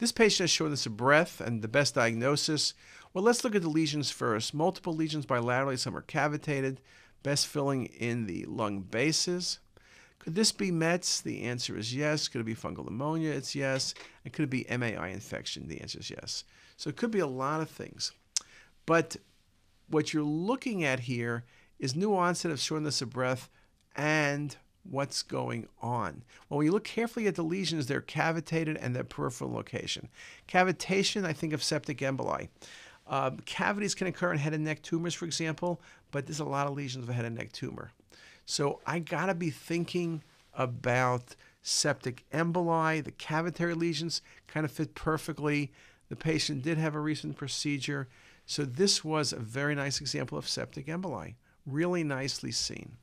This patient has shortness of breath and the best diagnosis. Well, let's look at the lesions first. Multiple lesions bilaterally, some are cavitated, best filling in the lung bases. Could this be METS? The answer is yes. Could it be fungal pneumonia? It's yes. And could it be MAI infection? The answer is yes. So it could be a lot of things. But what you're looking at here is new onset of shortness of breath and what's going on. Well, when you look carefully at the lesions, they're cavitated and they're peripheral location. Cavitation, I think of septic emboli. Uh, cavities can occur in head and neck tumors, for example, but there's a lot of lesions of a head and neck tumor. So I got to be thinking about septic emboli. The cavitary lesions kind of fit perfectly. The patient did have a recent procedure. So this was a very nice example of septic emboli. Really nicely seen.